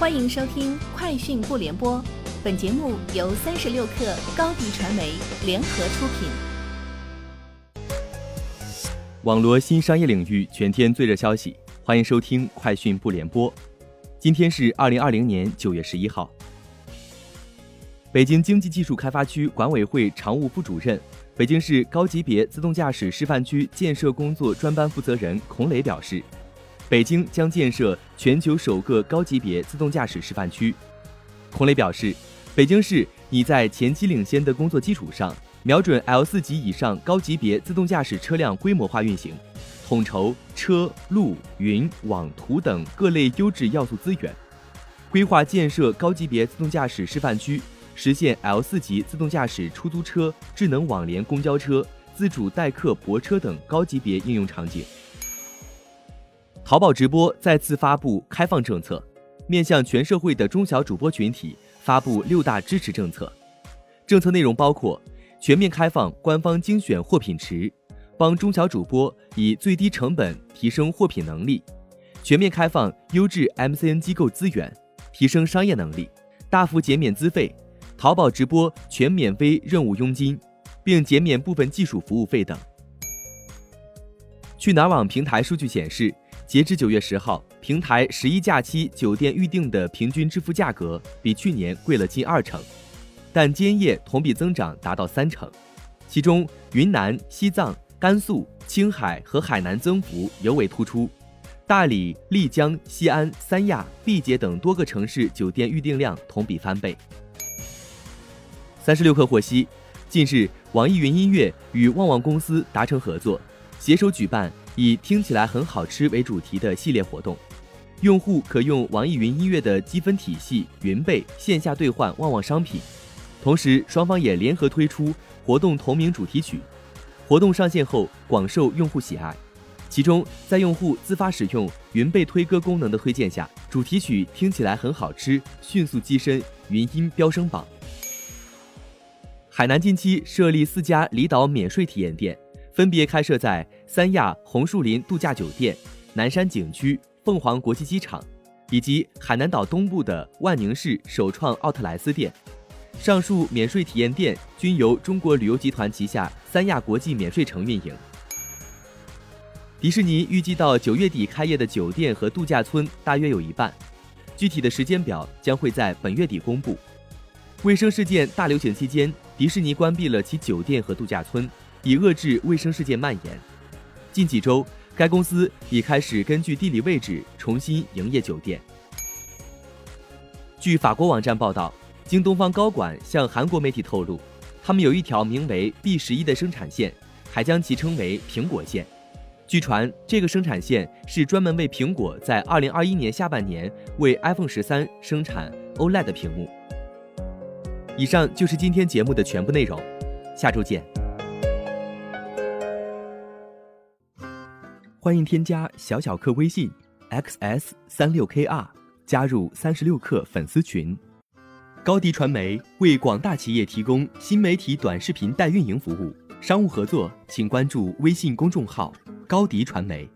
欢迎收听《快讯不联播》，本节目由三十六克高低传媒联合出品。网罗新商业领域全天最热消息，欢迎收听《快讯不联播》。今天是二零二零年九月十一号。北京经济技术开发区管委会常务副主任、北京市高级别自动驾驶示范区建设工作专班负责人孔磊表示。北京将建设全球首个高级别自动驾驶示范区。孔磊表示，北京市已在前期领先的工作基础上，瞄准 L 四级以上高级别自动驾驶车辆规模化运行，统筹车、路、云、网、图等各类优质要素资源，规划建设高级别自动驾驶示范区，实现 L 四级自动驾驶出租车、智能网联公交车、自主代客泊车等高级别应用场景。淘宝直播再次发布开放政策，面向全社会的中小主播群体发布六大支持政策。政策内容包括全面开放官方精选货品池，帮中小主播以最低成本提升货品能力；全面开放优质 MCN 机构资源，提升商业能力；大幅减免资费，淘宝直播全免费任务佣金，并减免部分技术服务费等。去哪儿网平台数据显示。截至九月十号，平台十一假期酒店预订的平均支付价格比去年贵了近二成，但间夜同比增长达到三成，其中云南、西藏、甘肃、青海和海南增幅尤为突出，大理、丽江、西安、三亚、毕节等多个城市酒店预订量同比翻倍。三十六氪获悉，近日网易云音乐与旺旺公司达成合作，携手举办。以听起来很好吃为主题的系列活动，用户可用网易云音乐的积分体系云贝线下兑换旺旺商品，同时双方也联合推出活动同名主题曲。活动上线后广受用户喜爱，其中在用户自发使用云贝推歌功能的推荐下，主题曲听起来很好吃迅速跻身云音飙升榜。海南近期设立四家离岛免税体验店。分别开设在三亚红树林度假酒店、南山景区、凤凰国际机场，以及海南岛东部的万宁市首创奥特莱斯店。上述免税体验店均由中国旅游集团旗下三亚国际免税城运营。迪士尼预计到九月底开业的酒店和度假村大约有一半，具体的时间表将会在本月底公布。卫生事件大流行期间，迪士尼关闭了其酒店和度假村。以遏制卫生事件蔓延。近几周，该公司已开始根据地理位置重新营业酒店。据法国网站报道，京东方高管向韩国媒体透露，他们有一条名为 B 十一的生产线，还将其称为“苹果线”。据传，这个生产线是专门为苹果在二零二一年下半年为 iPhone 十三生产 OLED 屏幕。以上就是今天节目的全部内容，下周见。欢迎添加小小客微信，xs 三六 kr，加入三十六课粉丝群。高迪传媒为广大企业提供新媒体短视频代运营服务，商务合作请关注微信公众号高迪传媒。